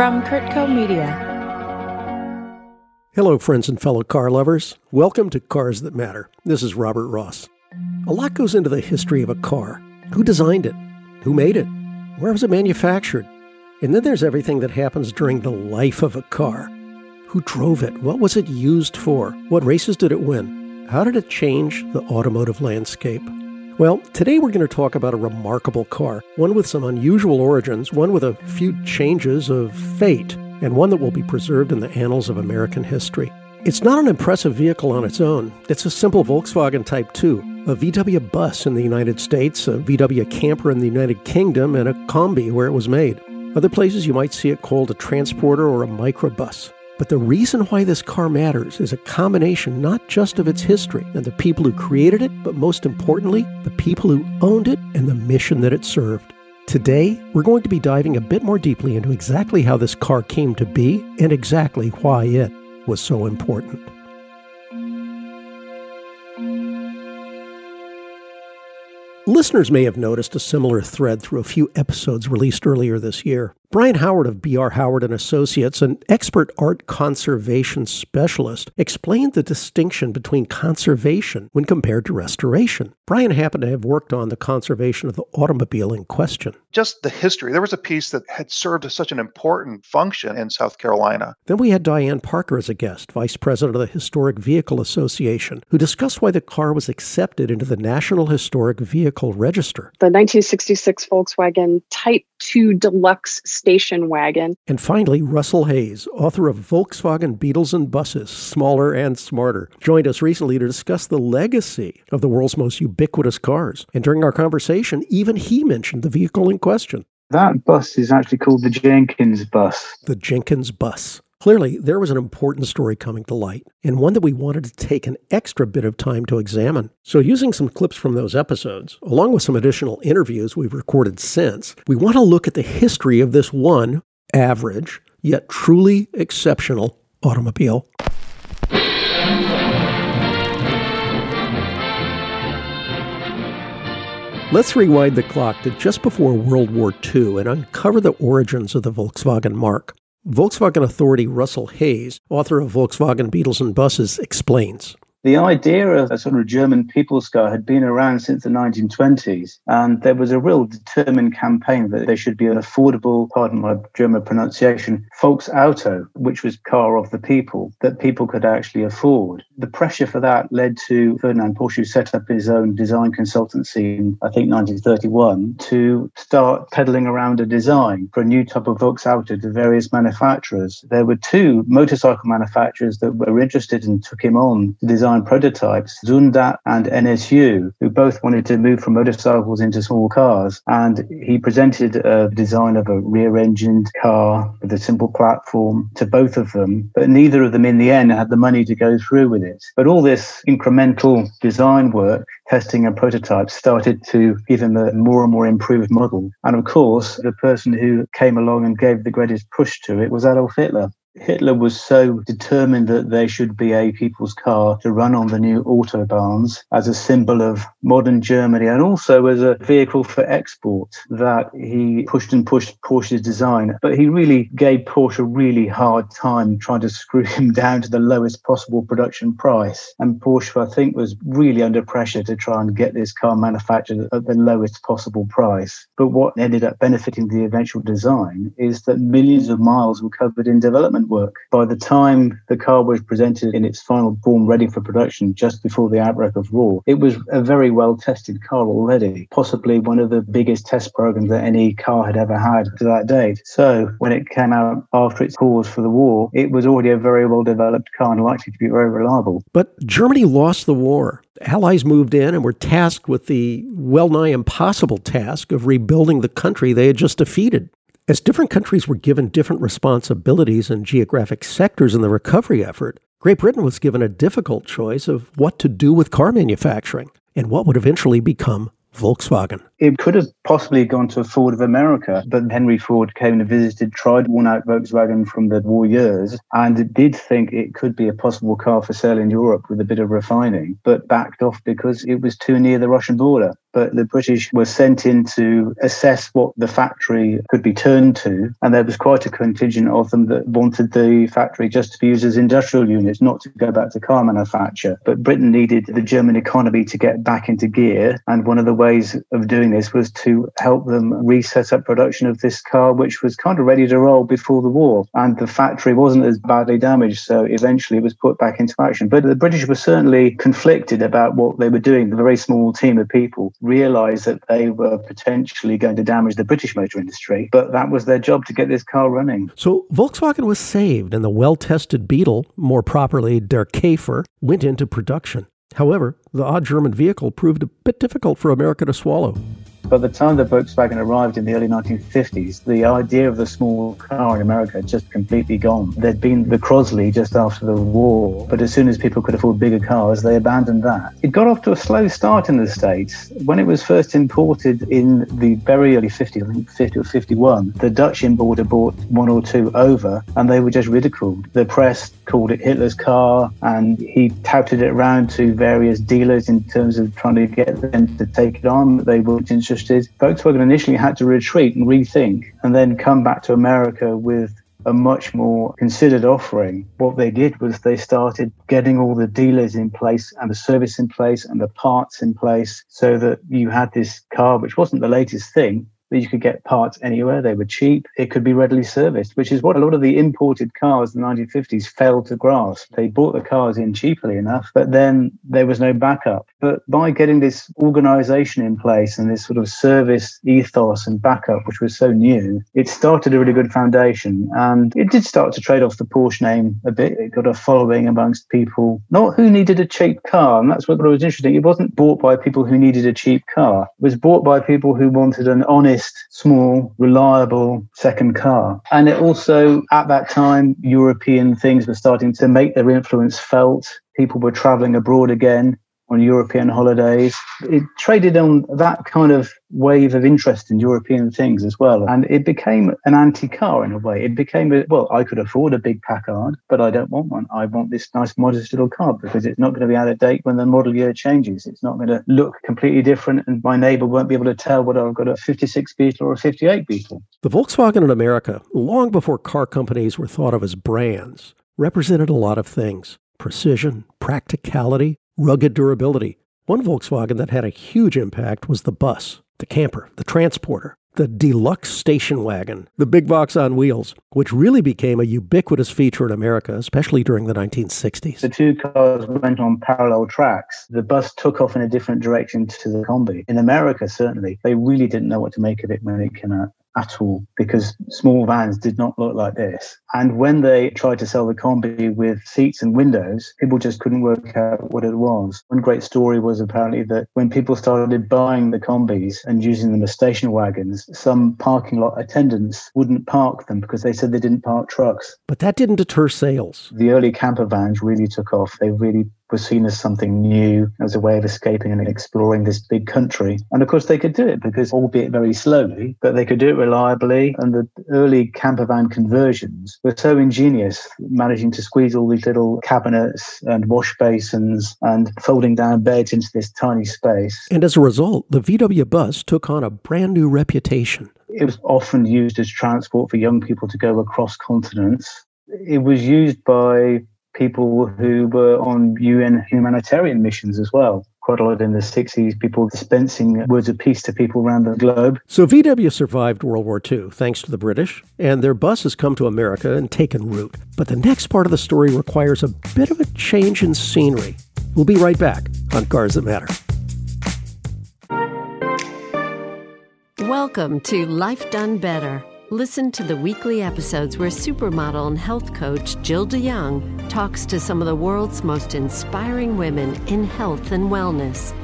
from Kurtco Media. Hello, friends and fellow car lovers. Welcome to Cars That Matter. This is Robert Ross. A lot goes into the history of a car. Who designed it? Who made it? Where was it manufactured? And then there's everything that happens during the life of a car. Who drove it? What was it used for? What races did it win? How did it change the automotive landscape? Well, today we're going to talk about a remarkable car, one with some unusual origins, one with a few changes of fate, and one that will be preserved in the annals of American history. It's not an impressive vehicle on its own. It's a simple Volkswagen Type 2, a VW bus in the United States, a VW camper in the United Kingdom, and a Combi where it was made. Other places you might see it called a transporter or a microbus. But the reason why this car matters is a combination not just of its history and the people who created it, but most importantly, the people who owned it and the mission that it served. Today, we're going to be diving a bit more deeply into exactly how this car came to be and exactly why it was so important. Listeners may have noticed a similar thread through a few episodes released earlier this year. Brian Howard of BR Howard and Associates, an expert art conservation specialist, explained the distinction between conservation when compared to restoration. Brian happened to have worked on the conservation of the automobile in question. Just the history. There was a piece that had served as such an important function in South Carolina. Then we had Diane Parker as a guest, vice president of the Historic Vehicle Association, who discussed why the car was accepted into the National Historic Vehicle Register. The 1966 Volkswagen Type 2 Deluxe station wagon. And finally, Russell Hayes, author of Volkswagen Beetles and Buses, Smaller and Smarter, joined us recently to discuss the legacy of the world's most ubiquitous cars. And during our conversation, even he mentioned the vehicle in question. That bus is actually called the Jenkins bus. The Jenkins bus. Clearly, there was an important story coming to light, and one that we wanted to take an extra bit of time to examine. So, using some clips from those episodes, along with some additional interviews we've recorded since, we want to look at the history of this one average, yet truly exceptional automobile. Let's rewind the clock to just before World War II and uncover the origins of the Volkswagen marque. Volkswagen authority Russell Hayes, author of Volkswagen Beetles and Buses, explains. The idea of a sort of German people's car had been around since the 1920s, and there was a real determined campaign that there should be an affordable, pardon my German pronunciation, Volksauto, which was car of the people that people could actually afford. The pressure for that led to Ferdinand Porsche, who set up his own design consultancy in, I think, 1931, to start peddling around a design for a new type of Volksauto to various manufacturers. There were two motorcycle manufacturers that were interested and took him on to design design prototypes, Zündapp and NSU, who both wanted to move from motorcycles into small cars. And he presented a design of a rear engined car with a simple platform to both of them, but neither of them in the end had the money to go through with it. But all this incremental design work testing and prototypes started to give him a more and more improved model. And of course, the person who came along and gave the greatest push to it was Adolf Hitler. Hitler was so determined that there should be a people's car to run on the new autobahns as a symbol of modern Germany and also as a vehicle for export that he pushed and pushed Porsche's design. But he really gave Porsche a really hard time trying to screw him down to the lowest possible production price. And Porsche, I think, was really under pressure to try and get this car manufactured at the lowest possible price. But what ended up benefiting the eventual design is that millions of miles were covered in development work. By the time the car was presented in its final form ready for production just before the outbreak of war, it was a very well tested car already, possibly one of the biggest test programs that any car had ever had to that date. So when it came out after its pause for the war, it was already a very well developed car and likely to be very reliable. But Germany lost the war. Allies moved in and were tasked with the well nigh impossible task of rebuilding the country they had just defeated. As different countries were given different responsibilities and geographic sectors in the recovery effort, Great Britain was given a difficult choice of what to do with car manufacturing and what would eventually become Volkswagen. It could have possibly gone to a Ford of America, but Henry Ford came and visited, tried worn out Volkswagen from the war years, and did think it could be a possible car for sale in Europe with a bit of refining, but backed off because it was too near the Russian border but the British were sent in to assess what the factory could be turned to. And there was quite a contingent of them that wanted the factory just to be used as industrial units, not to go back to car manufacture. But Britain needed the German economy to get back into gear. And one of the ways of doing this was to help them reset up production of this car, which was kind of ready to roll before the war. And the factory wasn't as badly damaged. So eventually it was put back into action. But the British were certainly conflicted about what they were doing, the very small team of people realized that they were potentially going to damage the British motor industry, but that was their job to get this car running. So Volkswagen was saved, and the well tested Beetle, more properly Der Käfer, went into production. However, the odd German vehicle proved a bit difficult for America to swallow. By the time that Volkswagen arrived in the early 1950s, the idea of the small car in America had just completely gone. There'd been the Crosley just after the war, but as soon as people could afford bigger cars, they abandoned that. It got off to a slow start in the States. When it was first imported in the very early 50s, I think 50 or 51, the Dutch importer bought one or two over and they were just ridiculed. The press called it Hitler's car and he touted it around to various dealers in terms of trying to get them to take it on. They weren't interested Volkswagen initially had to retreat and rethink and then come back to America with a much more considered offering. What they did was they started getting all the dealers in place and the service in place and the parts in place so that you had this car, which wasn't the latest thing, that you could get parts anywhere. They were cheap. It could be readily serviced, which is what a lot of the imported cars in the 1950s failed to grasp. They bought the cars in cheaply enough, but then there was no backup. But by getting this organization in place and this sort of service ethos and backup, which was so new, it started a really good foundation. And it did start to trade off the Porsche name a bit. It got a following amongst people, not who needed a cheap car. And that's what was interesting. It wasn't bought by people who needed a cheap car. It was bought by people who wanted an honest small, reliable second car. And it also, at that time, European things were starting to make their influence felt. People were traveling abroad again on European holidays. It traded on that kind of wave of interest in European things as well. And it became an anti car in a way. It became, a, well, I could afford a big Packard, but I don't want one. I want this nice, modest little car because it's not going to be out of date when the model year changes. It's not going to look completely different, and my neighbor won't be able to tell whether I've got a 56 Beetle or a 58 Beetle. The Volkswagen in America, long before car companies were thought of as brands, represented a lot of things precision, practicality, rugged durability. One Volkswagen that had a huge impact was the bus, the camper, the transporter, the deluxe station wagon, the big box on wheels, which really became a ubiquitous feature in America, especially during the 1960s. The two cars went on parallel tracks. The bus took off in a different direction to the combi. In America, certainly, they really didn't know what to make of it when it came out at all because small vans did not look like this. And when they tried to sell the combi with seats and windows, people just couldn't work out what it was. One great story was apparently that when people started buying the combis and using them as station wagons, some parking lot attendants wouldn't park them because they said they didn't park trucks. But that didn't deter sales. The early camper vans really took off. They really was seen as something new, as a way of escaping and exploring this big country. And of course, they could do it because, albeit very slowly, but they could do it reliably. And the early camper van conversions were so ingenious, managing to squeeze all these little cabinets and wash basins and folding down beds into this tiny space. And as a result, the VW bus took on a brand new reputation. It was often used as transport for young people to go across continents. It was used by people who were on UN humanitarian missions as well. Quite a lot in the 60s, people dispensing words of peace to people around the globe. So VW survived World War II thanks to the British, and their bus has come to America and taken root. But the next part of the story requires a bit of a change in scenery. We'll be right back on Cars That Matter. Welcome to Life Done Better Listen to the weekly episodes where supermodel and health coach Jill DeYoung talks to some of the world's most inspiring women in health and wellness.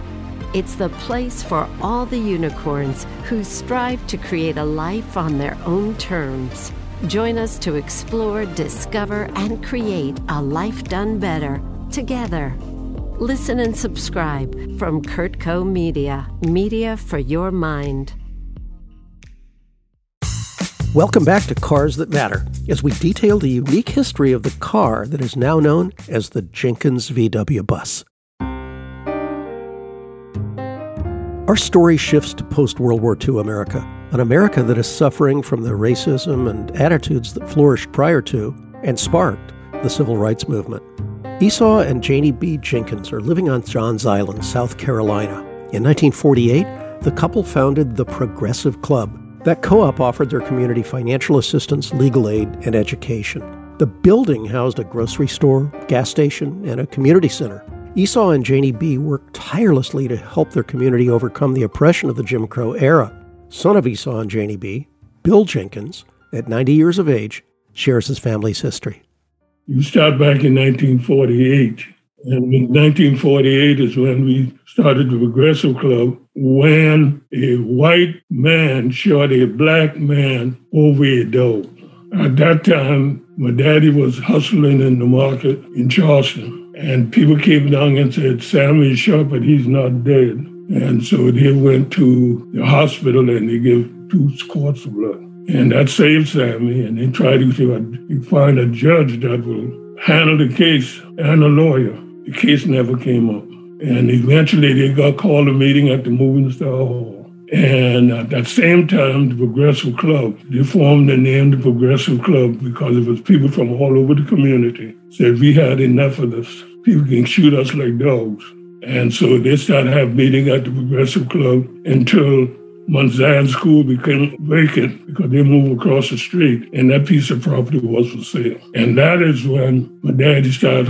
It's the place for all the unicorns who strive to create a life on their own terms. Join us to explore, discover, and create a life done better together. Listen and subscribe from Kurtco Media, media for your mind. Welcome back to Cars That Matter as we detail the unique history of the car that is now known as the Jenkins VW bus. Our story shifts to post World War II America, an America that is suffering from the racism and attitudes that flourished prior to and sparked the civil rights movement. Esau and Janie B. Jenkins are living on Johns Island, South Carolina. In 1948, the couple founded the Progressive Club. That co op offered their community financial assistance, legal aid, and education. The building housed a grocery store, gas station, and a community center. Esau and Janie B. worked tirelessly to help their community overcome the oppression of the Jim Crow era. Son of Esau and Janie B., Bill Jenkins, at 90 years of age, shares his family's history. You start back in 1948. And in 1948 is when we started the Progressive Club, when a white man shot a black man over a dog. At that time, my daddy was hustling in the market in Charleston. And people came down and said, Sammy is shot, but he's not dead. And so they went to the hospital and they gave two quarts of blood. And that saved Sammy. And they tried to find a judge that will handle the case and a lawyer. The case never came up. And eventually they got called a meeting at the Moving Star Hall. And at that same time, the Progressive Club, they formed the name the Progressive Club because it was people from all over the community said we had enough of this. People can shoot us like dogs. And so they started having meeting at the Progressive Club until Mount Zion School became vacant because they moved across the street and that piece of property was for sale. And that is when my daddy started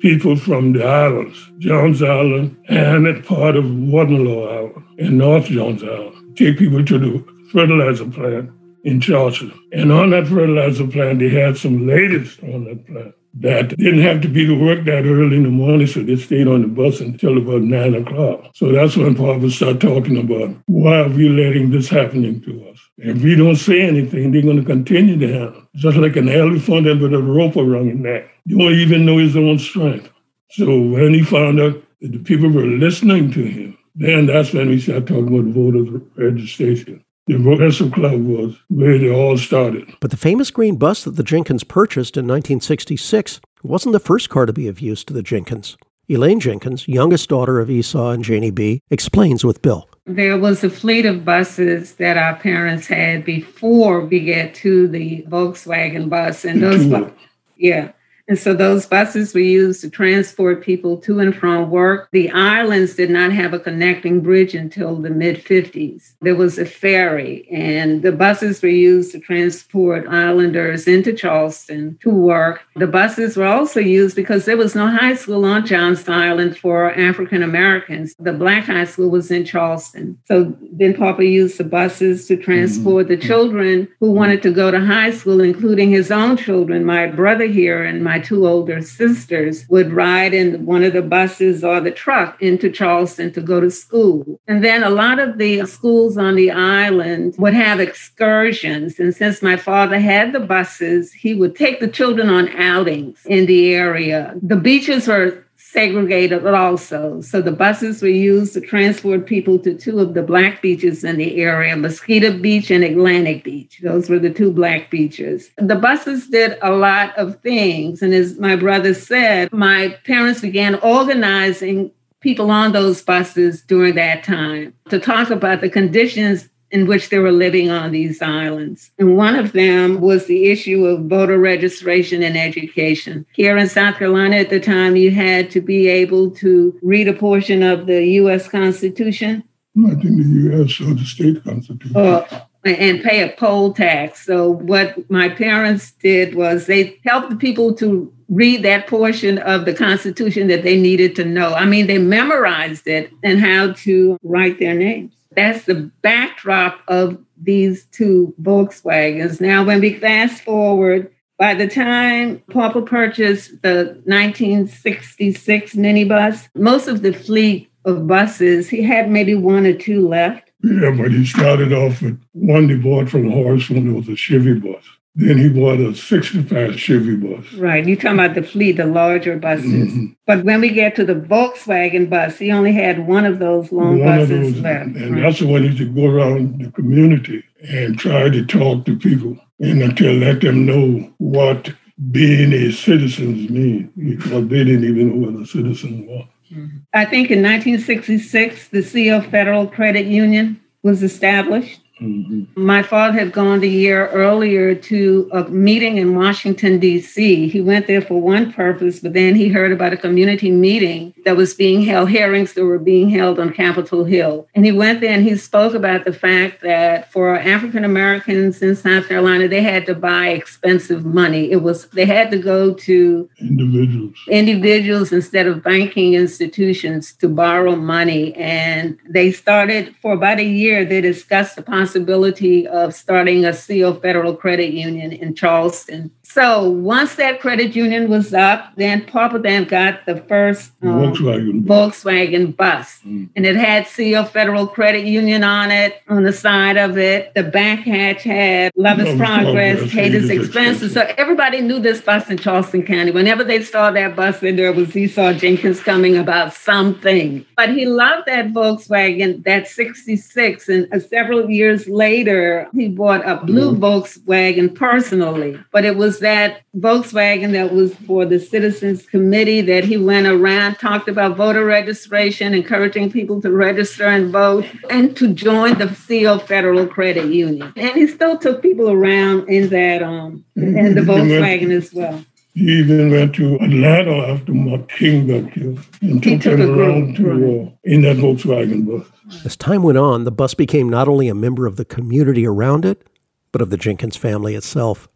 people from the islands, Johns Island and part of Wadmalaw Island and North Johns Island, take people to the fertilizer plant in Charleston. And on that fertilizer plant, they had some ladies on that plant that didn't have to be to work that early in the morning, so they stayed on the bus until about nine o'clock. So that's when Papa started talking about why are we letting this happening to us? If we don't say anything, they're going to continue to have, Just like an elephant with a rope around his neck. You don't even know his own strength. So when he found out that the people were listening to him, then that's when we started talking about voter registration. The Progressive Club was where it all started. But the famous green bus that the Jenkins purchased in 1966 wasn't the first car to be of use to the Jenkins. Elaine Jenkins, youngest daughter of Esau and Janie B., explains with Bill. There was a fleet of buses that our parents had before we get to the Volkswagen bus, and those, bu- yeah, and so those buses were used to transport people to and from work. The islands did not have a connecting bridge until the mid 50s. There was a ferry, and the buses were used to transport islanders into Charleston to work. The buses were also used because there was no high school on Johns Island for African Americans. The black high school was in Charleston. So then Papa used the buses to transport mm-hmm. the children who wanted to go to high school, including his own children, my brother here and my my two older sisters would ride in one of the buses or the truck into Charleston to go to school. And then a lot of the schools on the island would have excursions. And since my father had the buses, he would take the children on outings in the area. The beaches were segregated also. So the buses were used to transport people to two of the black beaches in the area, Mosquito Beach and Atlantic Beach. Those were the two black beaches. The buses did a lot of things. And as my brother said, my parents began organizing people on those buses during that time to talk about the conditions in which they were living on these islands. And one of them was the issue of voter registration and education. Here in South Carolina at the time, you had to be able to read a portion of the U.S. Constitution. Not in the U.S. or the state constitution. Uh, and pay a poll tax. So, what my parents did was they helped the people to read that portion of the Constitution that they needed to know. I mean, they memorized it and how to write their names that's the backdrop of these two Volkswagens. Now, when we fast forward, by the time Papa purchased the 1966 minibus, most of the fleet of buses, he had maybe one or two left. Yeah, but he started off with one he bought from Horace when it was a Chevy bus. Then he bought a 65 Chevy bus. Right. You're talking about the fleet, the larger buses. Mm-hmm. But when we get to the Volkswagen bus, he only had one of those long one buses those, left. And right. that's the one he used to go around the community and try to talk to people and to let them know what being a citizen mean because they didn't even know what a citizen was. Mm-hmm. I think in 1966, the CO Federal Credit Union was established. Mm-hmm. My father had gone the year earlier to a meeting in Washington, D.C. He went there for one purpose, but then he heard about a community meeting that was being held, hearings that were being held on Capitol Hill. And he went there and he spoke about the fact that for African Americans in South Carolina, they had to buy expensive money. It was, they had to go to individuals, individuals instead of banking institutions to borrow money. And they started for about a year, they discussed the possibility possibility of starting a CO Federal Credit Union in Charleston. So once that credit union was up, then Papa then got the first um, Volkswagen. Volkswagen bus. Mm. And it had CO Federal Credit Union on it, on the side of it. The back hatch had Love is Progress, Hate is Expenses. So everybody knew this bus in Charleston County. Whenever they saw that bus, then there was Esau Jenkins coming about something. But he loved that Volkswagen, that 66. And uh, several years later, he bought a blue mm. Volkswagen personally. But it was that Volkswagen that was for the Citizens Committee that he went around, talked about voter registration, encouraging people to register and vote, and to join the CO Federal Credit Union. And he still took people around in that um in the Volkswagen as well. He even went to Atlanta after Mark King got killed and took, took them around to uh, in that Volkswagen bus. As time went on, the bus became not only a member of the community around it, but of the Jenkins family itself.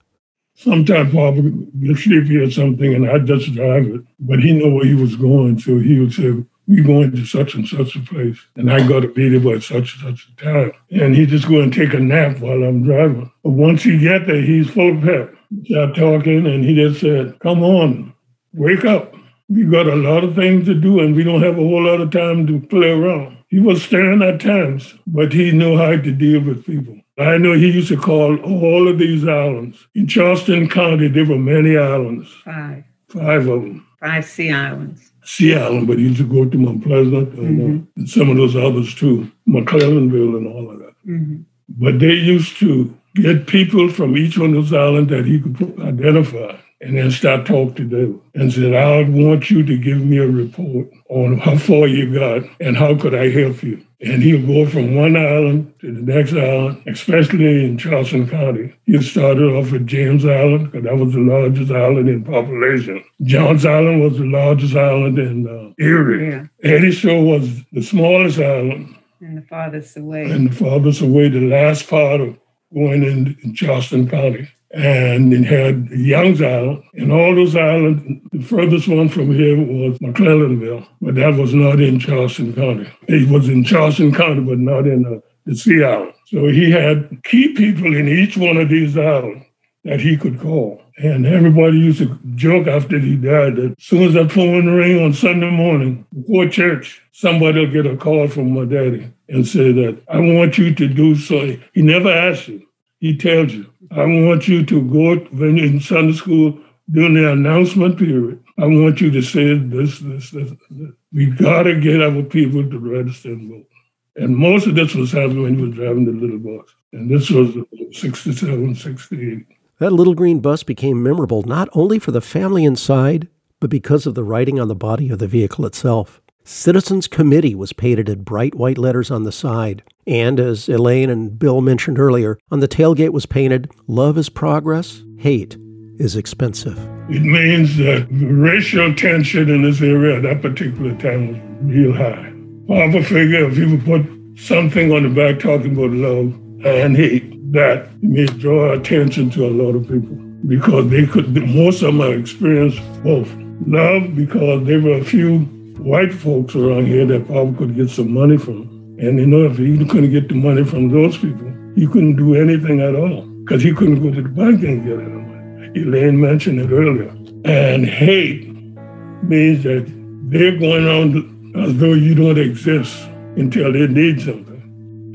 Sometimes Papa would sleepy or something, and I'd just drive it. But he knew where he was going, so he would say, "We going to such and such a place," and I got to be there by such and such a time. And he just go and take a nap while I'm driving. But once he get there, he's full of pep. Start talking, and he just said, "Come on, wake up. We got a lot of things to do, and we don't have a whole lot of time to play around." He was stern at times, but he knew how to deal with people. I know he used to call all of these islands. In Charleston County, there were many islands. Five. Five of them. Five sea islands. Sea Island, but he used to go to Mount Pleasant and, uh, mm-hmm. and some of those others too, McClellanville and all of that. Mm-hmm. But they used to get people from each one of those islands that he could identify and then start talking to them and said, I want you to give me a report on how far you got and how could I help you. And he'll go from one island to the next island, especially in Charleston County. He started off at James Island because that was the largest island in population. Johns Island was the largest island in uh, Erie. Yeah. Edisto was the smallest island. And the farthest away. And the farthest away, the last part of going in, in Charleston County and it had Yonges Island, and all those islands. The furthest one from here was McClellanville, but that was not in Charleston County. It was in Charleston County, but not in uh, the Sea Island. So he had key people in each one of these islands that he could call. And everybody used to joke after he died that as soon as that phone ring on Sunday morning before church, somebody will get a call from my daddy and say that I want you to do so. He never asked you. He tells you, I want you to go when in Sunday school during the announcement period. I want you to say this, this, this. this. We got to get our people to register and vote. And most of this was happening when he were driving the little bus. And this was 67, 68. That little green bus became memorable not only for the family inside, but because of the writing on the body of the vehicle itself. Citizens Committee was painted in bright white letters on the side. And as Elaine and Bill mentioned earlier, on the tailgate was painted Love is progress, hate is expensive. It means that racial tension in this area at that particular time was real high. Papa figured if would put something on the back talking about love and hate, that may draw attention to a lot of people because they could, most of them experienced both. Love because there were a few white folks around here that Papa could get some money from. And you know, if he couldn't get the money from those people, he couldn't do anything at all because he couldn't go to the bank and get any money. Elaine mentioned it earlier. And hate means that they're going on as though you don't exist until they need something.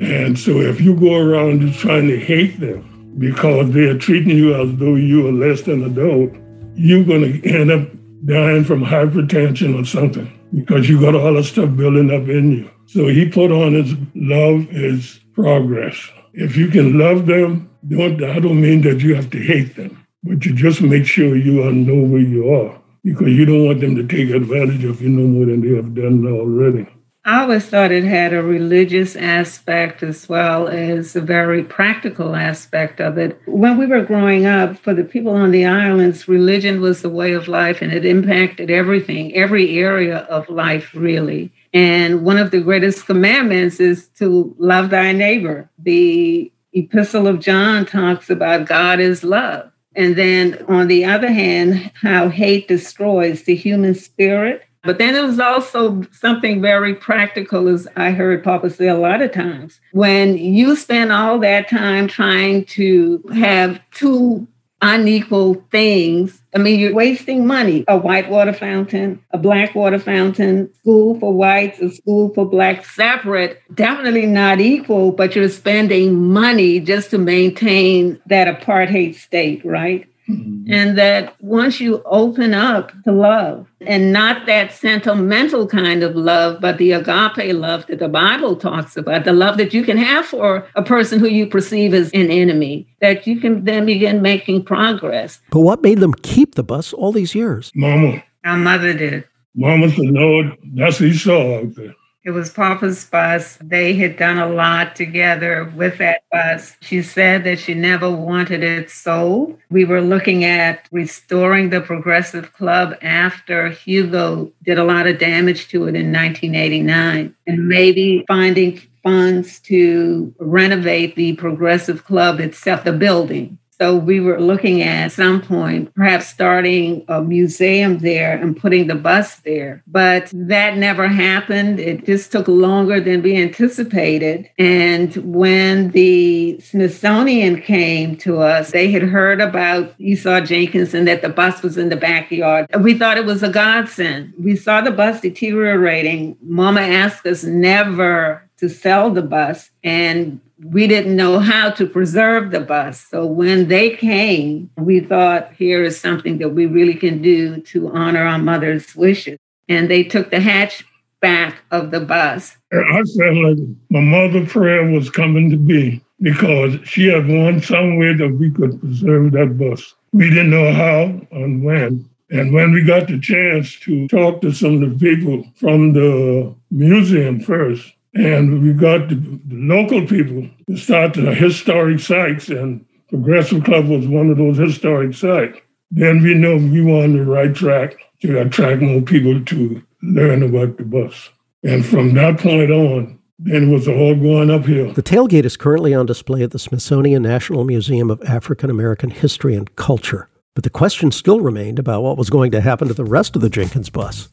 And so if you go around just trying to hate them, because they're treating you as though you are less than adult, you're going to end up dying from hypertension or something because you got all the stuff building up in you. So he put on his love is progress. If you can love them, don't I don't mean that you have to hate them, but you just make sure you know where you are because you don't want them to take advantage of you no more than they have done already. I always thought it had a religious aspect as well as a very practical aspect of it. When we were growing up, for the people on the islands, religion was the way of life and it impacted everything, every area of life, really. And one of the greatest commandments is to love thy neighbor. The Epistle of John talks about God is love. And then on the other hand, how hate destroys the human spirit but then it was also something very practical, as I heard Papa say a lot of times. When you spend all that time trying to have two unequal things, I mean, you're wasting money. A white water fountain, a black water fountain, school for whites, a school for blacks, separate, definitely not equal, but you're spending money just to maintain that apartheid state, right? Mm-hmm. And that once you open up to love, and not that sentimental kind of love, but the agape love that the Bible talks about, the love that you can have for a person who you perceive as an enemy, that you can then begin making progress. But what made them keep the bus all these years? Mama. Our mother did. Mama said, no, that's what he saw out there. It was Papa's bus. They had done a lot together with that bus. She said that she never wanted it sold. We were looking at restoring the Progressive Club after Hugo did a lot of damage to it in 1989, and maybe finding funds to renovate the Progressive Club itself, the building. So we were looking at some point, perhaps starting a museum there and putting the bus there. But that never happened. It just took longer than we anticipated. And when the Smithsonian came to us, they had heard about Esau Jenkins and that the bus was in the backyard. We thought it was a godsend. We saw the bus deteriorating. Mama asked us never to sell the bus. And we didn't know how to preserve the bus. So when they came, we thought, here is something that we really can do to honor our mother's wishes. And they took the hatchback of the bus. I felt like my mother's prayer was coming to be because she had won some way that we could preserve that bus. We didn't know how and when. And when we got the chance to talk to some of the people from the museum first, and we got the, local people to start the historic sites, and Progressive Club was one of those historic sites. Then we know we were on the right track to attract more people to learn about the bus. And from that point on, then it was all going uphill. The tailgate is currently on display at the Smithsonian National Museum of African American History and Culture. But the question still remained about what was going to happen to the rest of the Jenkins bus.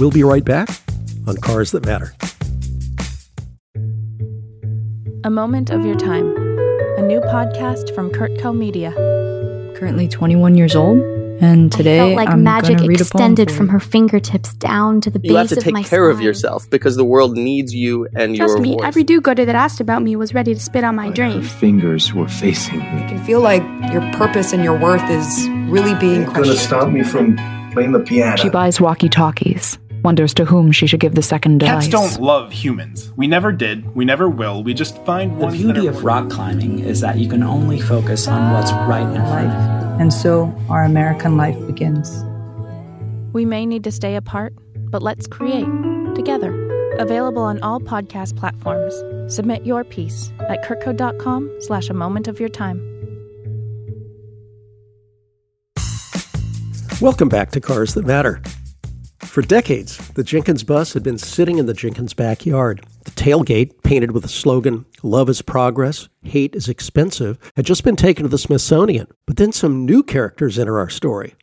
We'll be right back on Cars That Matter. A Moment of Your Time, a new podcast from Kurtco Media. Currently 21 years old, and today I felt like I'm magic extended from you. her fingertips down to the You have base to of my take care of yourself because the world needs you and Trust your me, voice. every do-gooder that asked about me was ready to spit on my Her dream. fingers were facing me. You can feel like your purpose and your worth is really being It's gonna stop me from playing the piano. She buys walkie talkies, wonders to whom she should give the second Cats dice. don't love humans. We never did. We never will. We just find The ones beauty that are of rock climbing is that you can only focus on what's right in front of you. And so our American life begins. We may need to stay apart, but let's create together. Available on all podcast platforms. Submit your piece at kurtco.com slash a moment of your time. Welcome back to Cars That Matter. For decades, the Jenkins bus had been sitting in the Jenkins backyard. The tailgate, painted with the slogan, Love is Progress, Hate is Expensive, had just been taken to the Smithsonian. But then some new characters enter our story.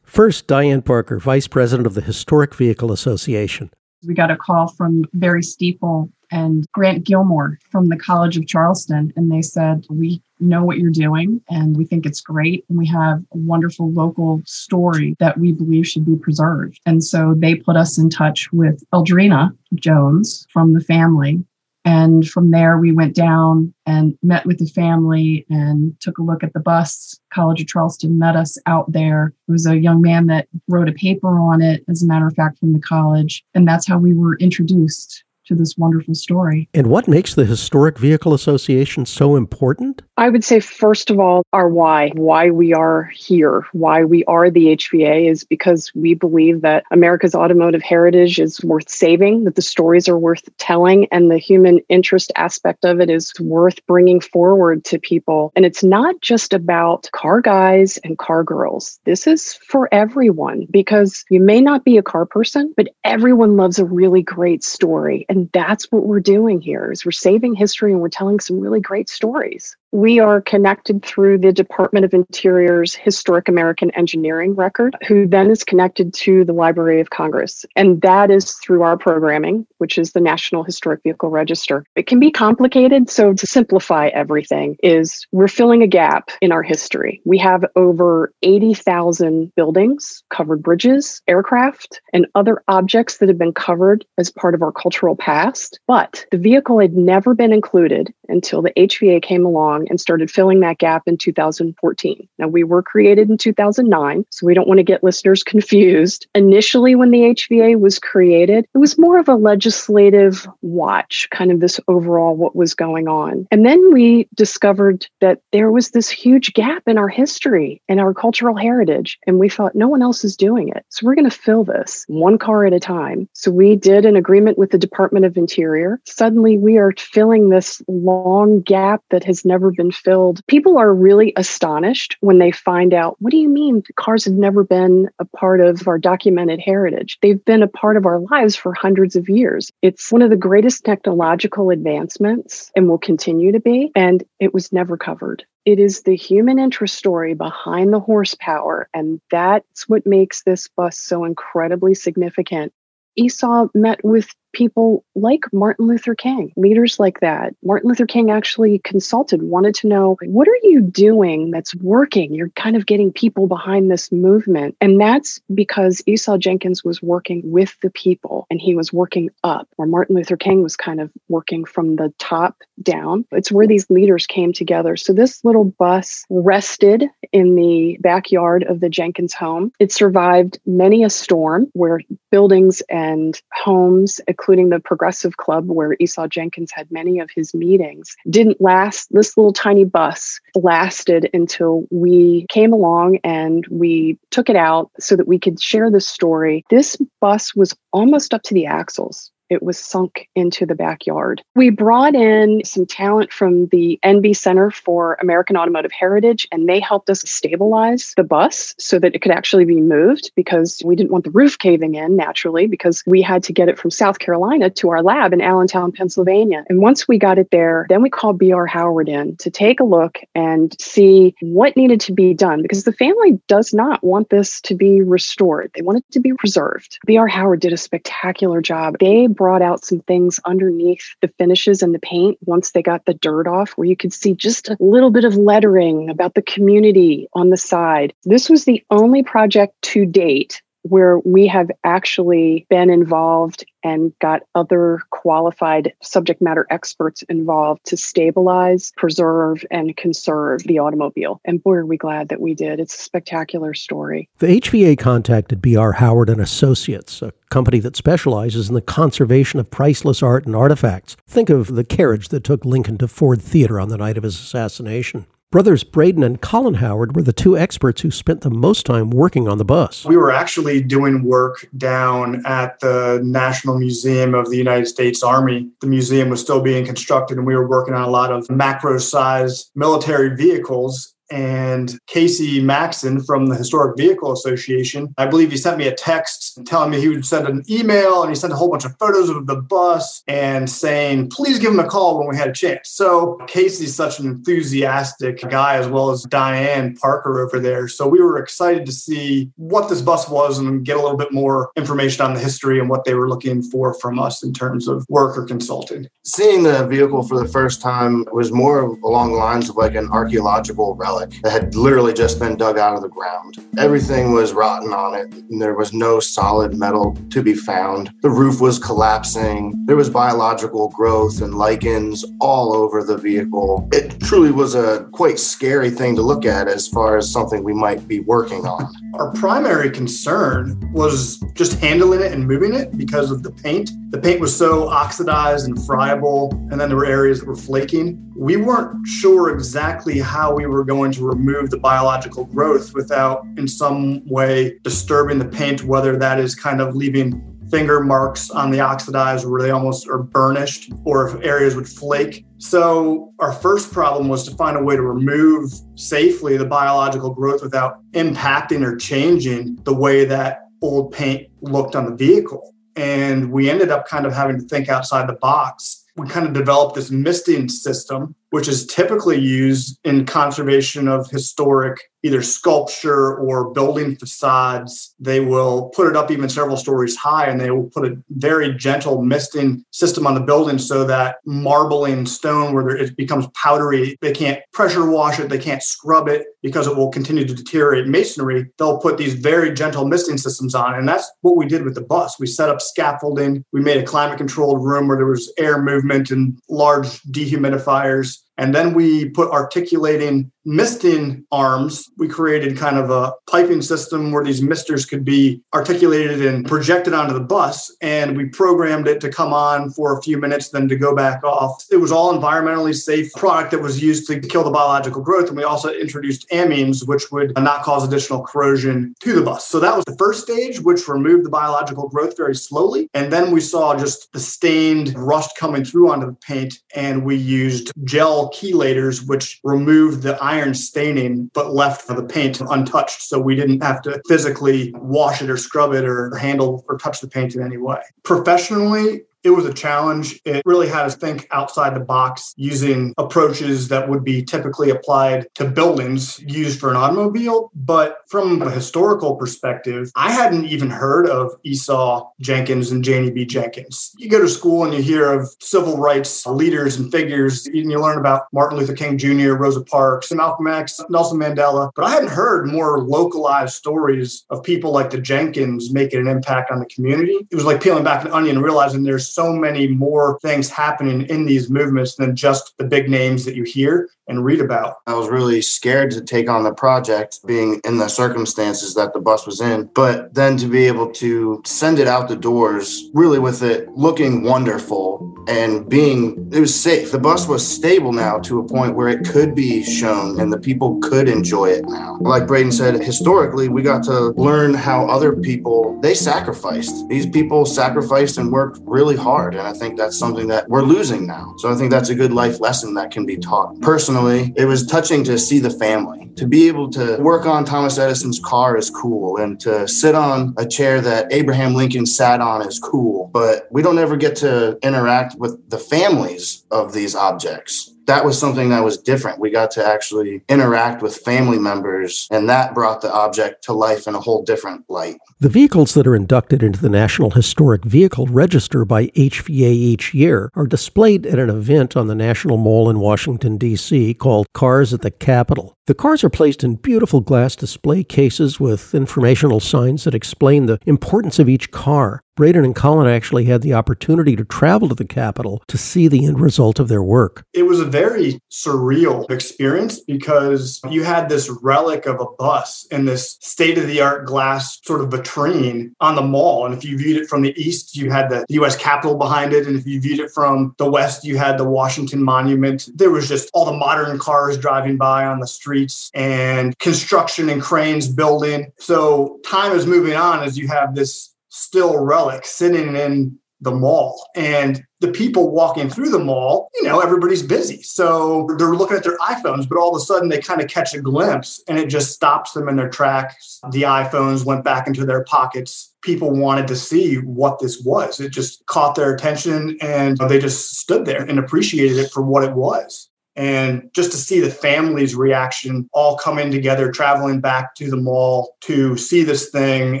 First, Diane Parker, Vice President of the Historic Vehicle Association. We got a call from Barry Stiefel and Grant Gilmore from the College of Charleston, and they said, We know what you're doing and we think it's great. And we have a wonderful local story that we believe should be preserved. And so they put us in touch with Eldrina Jones from the family. And from there, we went down and met with the family and took a look at the bus. College of Charleston met us out there. It was a young man that wrote a paper on it, as a matter of fact, from the college. And that's how we were introduced to this wonderful story. And what makes the Historic Vehicle Association so important? I would say, first of all, our why, why we are here, why we are the HVA is because we believe that America's automotive heritage is worth saving, that the stories are worth telling, and the human interest aspect of it is worth bringing forward to people. And it's not just about car guys and car girls. This is for everyone because you may not be a car person, but everyone loves a really great story. And that's what we're doing here is we're saving history and we're telling some really great stories. We are connected through the Department of Interior's Historic American Engineering record, who then is connected to the Library of Congress. And that is through our programming, which is the National Historic Vehicle Register. It can be complicated. So, to simplify everything, is we're filling a gap in our history. We have over 80,000 buildings, covered bridges, aircraft, and other objects that have been covered as part of our cultural past. But the vehicle had never been included until the HVA came along and started filling that gap in 2014. Now, we were created in 2009, so we don't want to get listeners confused. Initially, when the HVA was created, it was more of a legislative watch, kind of this overall what was going on. And then we discovered that there was this huge gap in our history and our cultural heritage. And we thought, no one else is doing it. So we're going to fill this one car at a time. So we did an agreement with the Department of Interior. Suddenly, we are filling this long gap that has never been filled. People are really astonished when they find out what do you mean cars have never been a part of our documented heritage? They've been a part of our lives for hundreds of years. It's one of the greatest technological advancements and will continue to be, and it was never covered. It is the human interest story behind the horsepower, and that's what makes this bus so incredibly significant. Esau met with people like Martin Luther King, leaders like that. Martin Luther King actually consulted, wanted to know what are you doing that's working? You're kind of getting people behind this movement. And that's because Esau Jenkins was working with the people and he was working up, where Martin Luther King was kind of working from the top down. It's where these leaders came together. So this little bus rested in the backyard of the Jenkins home. It survived many a storm where buildings and homes, including the Progressive Club, where Esau Jenkins had many of his meetings, didn't last. This little tiny bus lasted until we came along and we took it out so that we could share the story. This bus was almost up to the axles. It was sunk into the backyard. We brought in some talent from the NB Center for American Automotive Heritage, and they helped us stabilize the bus so that it could actually be moved because we didn't want the roof caving in naturally, because we had to get it from South Carolina to our lab in Allentown, Pennsylvania. And once we got it there, then we called BR Howard in to take a look and see what needed to be done because the family does not want this to be restored. They want it to be preserved. BR Howard did a spectacular job. They brought out some things underneath the finishes and the paint once they got the dirt off, where you could see just a little bit of lettering about the community on the side. This was the only project to date where we have actually been involved and got other qualified subject matter experts involved to stabilize, preserve, and conserve the automobile. And boy, are we glad that we did. It's a spectacular story. The HVA contacted B.R. Howard and Associates, a company that specializes in the conservation of priceless art and artifacts. Think of the carriage that took Lincoln to Ford Theater on the night of his assassination. Brothers Braden and Colin Howard were the two experts who spent the most time working on the bus. We were actually doing work down at the National Museum of the United States Army. The museum was still being constructed, and we were working on a lot of macro size military vehicles and Casey Maxon from the Historic Vehicle Association. I believe he sent me a text telling me he would send an email and he sent a whole bunch of photos of the bus and saying, please give him a call when we had a chance. So Casey's such an enthusiastic guy, as well as Diane Parker over there. So we were excited to see what this bus was and get a little bit more information on the history and what they were looking for from us in terms of work or consulting. Seeing the vehicle for the first time was more along the lines of like an archaeological relic relic that had literally just been dug out of the ground. Everything was rotten on it, and there was no solid metal to be found. The roof was collapsing. There was biological growth and lichens all over the vehicle. It truly was a quite scary thing to look at as far as something we might be working on. Our primary concern was just handling it and moving it because of the paint. The paint was so oxidized and friable, and then there were areas that were flaking. We weren't sure exactly how we were going to remove the biological growth without, in some way, disturbing the paint, whether that is kind of leaving finger marks on the oxidized where they almost are burnished or if areas would flake. So, our first problem was to find a way to remove safely the biological growth without impacting or changing the way that old paint looked on the vehicle. And we ended up kind of having to think outside the box. We kind of developed this misting system, which is typically used in conservation of historic either sculpture or building facades. They will put it up even several stories high and they will put a very gentle misting system on the building so that marbling stone where it becomes powdery, they can't pressure wash it, they can't scrub it because it will continue to deteriorate masonry. They'll put these very gentle misting systems on. And that's what we did with the bus. We set up scaffolding, we made a climate controlled room where there was air movement and large dehumidifiers. And then we put articulating misting arms. We created kind of a piping system where these misters could be articulated and projected onto the bus. And we programmed it to come on for a few minutes, then to go back off. It was all environmentally safe product that was used to kill the biological growth. And we also introduced amines, which would not cause additional corrosion to the bus. So that was the first stage, which removed the biological growth very slowly. And then we saw just the stained rust coming through onto the paint. And we used gel chelators, which removed the iron staining, but left for the paint untouched. So we didn't have to physically wash it or scrub it or handle or touch the paint in any way. Professionally, it was a challenge. It really had us think outside the box using approaches that would be typically applied to buildings used for an automobile. But from a historical perspective, I hadn't even heard of Esau Jenkins and Janie B. Jenkins. You go to school and you hear of civil rights leaders and figures, and you learn about Martin Luther King Jr., Rosa Parks, Malcolm X, Nelson Mandela. But I hadn't heard more localized stories of people like the Jenkins making an impact on the community. It was like peeling back an onion realizing there's so many more things happening in these movements than just the big names that you hear and read about. I was really scared to take on the project, being in the circumstances that the bus was in, but then to be able to send it out the doors, really with it looking wonderful and being, it was safe. The bus was stable now to a point where it could be shown and the people could enjoy it now. Like Braden said, historically, we got to learn how other people, they sacrificed. These people sacrificed and worked really hard. And I think that's something that we're losing now. So I think that's a good life lesson that can be taught. Personally, it was touching to see the family. To be able to work on Thomas Edison's car is cool, and to sit on a chair that Abraham Lincoln sat on is cool. But we don't ever get to interact with the families of these objects that was something that was different. We got to actually interact with family members, and that brought the object to life in a whole different light. The vehicles that are inducted into the National Historic Vehicle Register by HVA each year are displayed at an event on the National Mall in Washington, D.C. called Cars at the Capitol. The cars are placed in beautiful glass display cases with informational signs that explain the importance of each car. Braden and Colin actually had the opportunity to travel to the Capitol to see the end result of their work. It was a very surreal experience because you had this relic of a bus in this state of the art glass sort of vitrine on the mall. And if you viewed it from the east, you had the US Capitol behind it. And if you viewed it from the west, you had the Washington Monument. There was just all the modern cars driving by on the streets and construction and cranes building. So time is moving on as you have this still relic sitting in the mall. And the people walking through the mall, you know, everybody's busy. So they're looking at their iPhones, but all of a sudden they kind of catch a glimpse and it just stops them in their tracks. The iPhones went back into their pockets. People wanted to see what this was. It just caught their attention and they just stood there and appreciated it for what it was and just to see the family's reaction all coming together traveling back to the mall to see this thing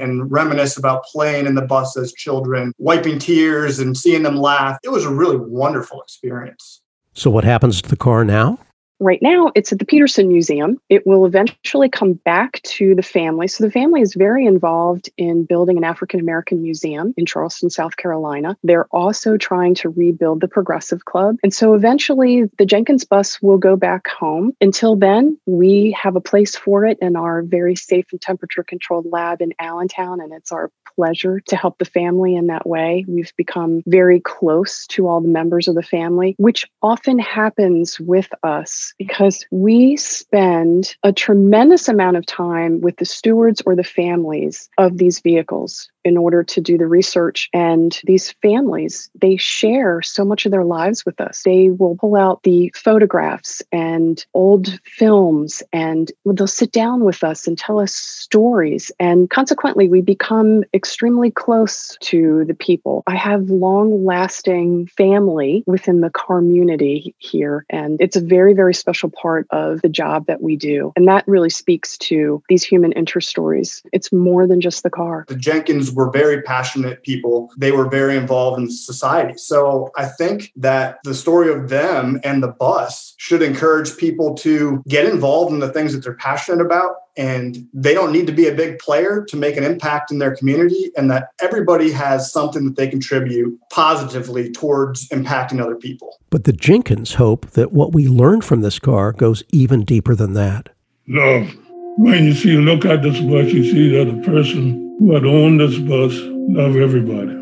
and reminisce about playing in the bus as children wiping tears and seeing them laugh it was a really wonderful experience. So what happens to the car now Right now, it's at the Petersen Museum. It will eventually come back to the family. So, the family is very involved in building an African American museum in Charleston, South Carolina. They're also trying to rebuild the Progressive Club. And so, eventually, the Jenkins bus will go back home. Until then, we have a place for it in our very safe and temperature controlled lab in Allentown. And it's our pleasure to help the family in that way. We've become very close to all the members of the family, which often happens with us because we spend a tremendous amount of time with the stewards or the families of these vehicles in order to do the research. And these families, they share so much of their lives with us. They will pull out the photographs and old films, and they'll sit down with us and tell us stories. And consequently, we become extremely close to the people. I have long lasting family within the community here, and it's a very, very special part of the job that we do. And that really speaks to these human interest stories. It's more than just the car. The Jenkins were very passionate people. They were very involved in society. So I think that the story of them and the bus should encourage people to get involved in the things that they're passionate about and they don't need to be a big player to make an impact in their community and that everybody has something that they contribute positively towards impacting other people but the jenkins hope that what we learn from this car goes even deeper than that love when you see look at this bus you see that the person who had owned this bus love everybody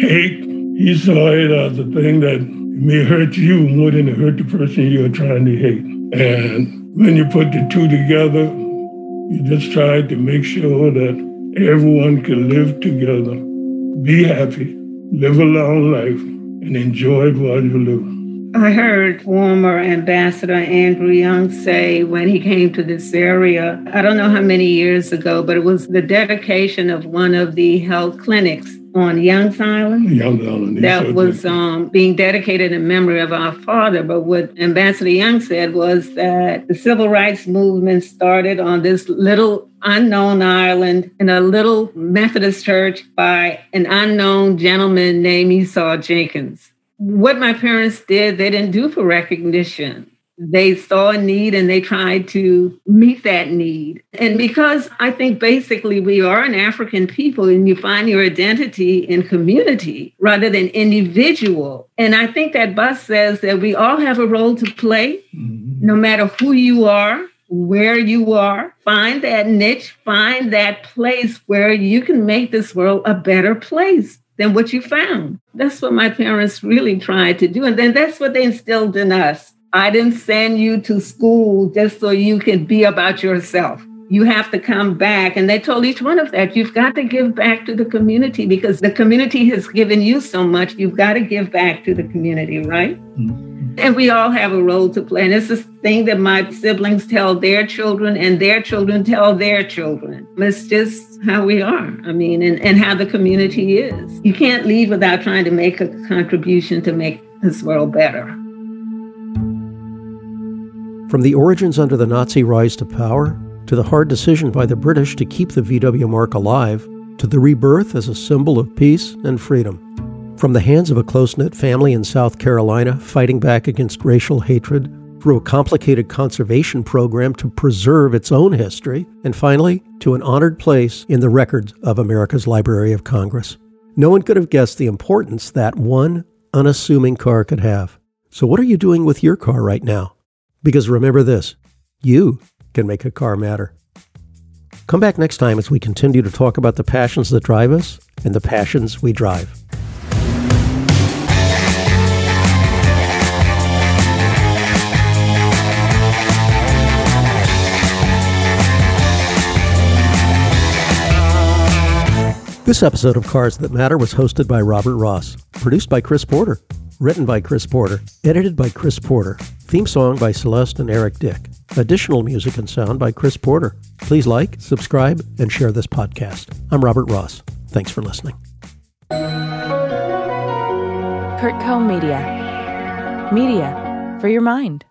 hate he saw it as a thing that may hurt you more than it hurt the person you're trying to hate and when you put the two together you just try to make sure that everyone can live together, be happy, live a long life, and enjoy while you live. I heard former Ambassador Andrew Young say when he came to this area, I don't know how many years ago, but it was the dedication of one of the health clinics on Yonges Island. Yonges Island. That was um, being dedicated in memory of our father. But what Ambassador Young said was that the civil rights movement started on this little unknown island in a little Methodist church by an unknown gentleman named Esau Jenkins. What my parents did, they didn't do for recognition they saw a need and they tried to meet that need. And because I think basically we are an African people and you find your identity in community rather than individual. And I think that bus says that we all have a role to play, mm-hmm. no matter who you are, where you are. Find that niche, find that place where you can make this world a better place than what you found. That's what my parents really tried to do. And then that's what they instilled in us I didn't send you to school just so you can be about yourself. You have to come back. And they told each one of that, you've got to give back to the community because the community has given you so much. You've got to give back to the community, right? Mm-hmm. And we all have a role to play. And it's this thing that my siblings tell their children and their children tell their children. It's just how we are. I mean, and, and how the community is. You can't leave without trying to make a contribution to make this world better. From the origins under the Nazi rise to power, to the hard decision by the British to keep the VW mark alive, to the rebirth as a symbol of peace and freedom. From the hands of a close knit family in South Carolina fighting back against racial hatred, through a complicated conservation program to preserve its own history, and finally, to an honored place in the records of America's Library of Congress. No one could have guessed the importance that one unassuming car could have. So, what are you doing with your car right now? Because remember this you can make a car matter. Come back next time as we continue to talk about the passions that drive us and the passions we drive. This episode of Cars That Matter was hosted by Robert Ross, produced by Chris Porter, written by Chris Porter, edited by Chris Porter, Theme song by Celeste and Eric Dick. Additional music and sound by Chris Porter. Please like, subscribe, and share this podcast. I'm Robert Ross. Thanks for listening. CurtCo Media. Media for your mind.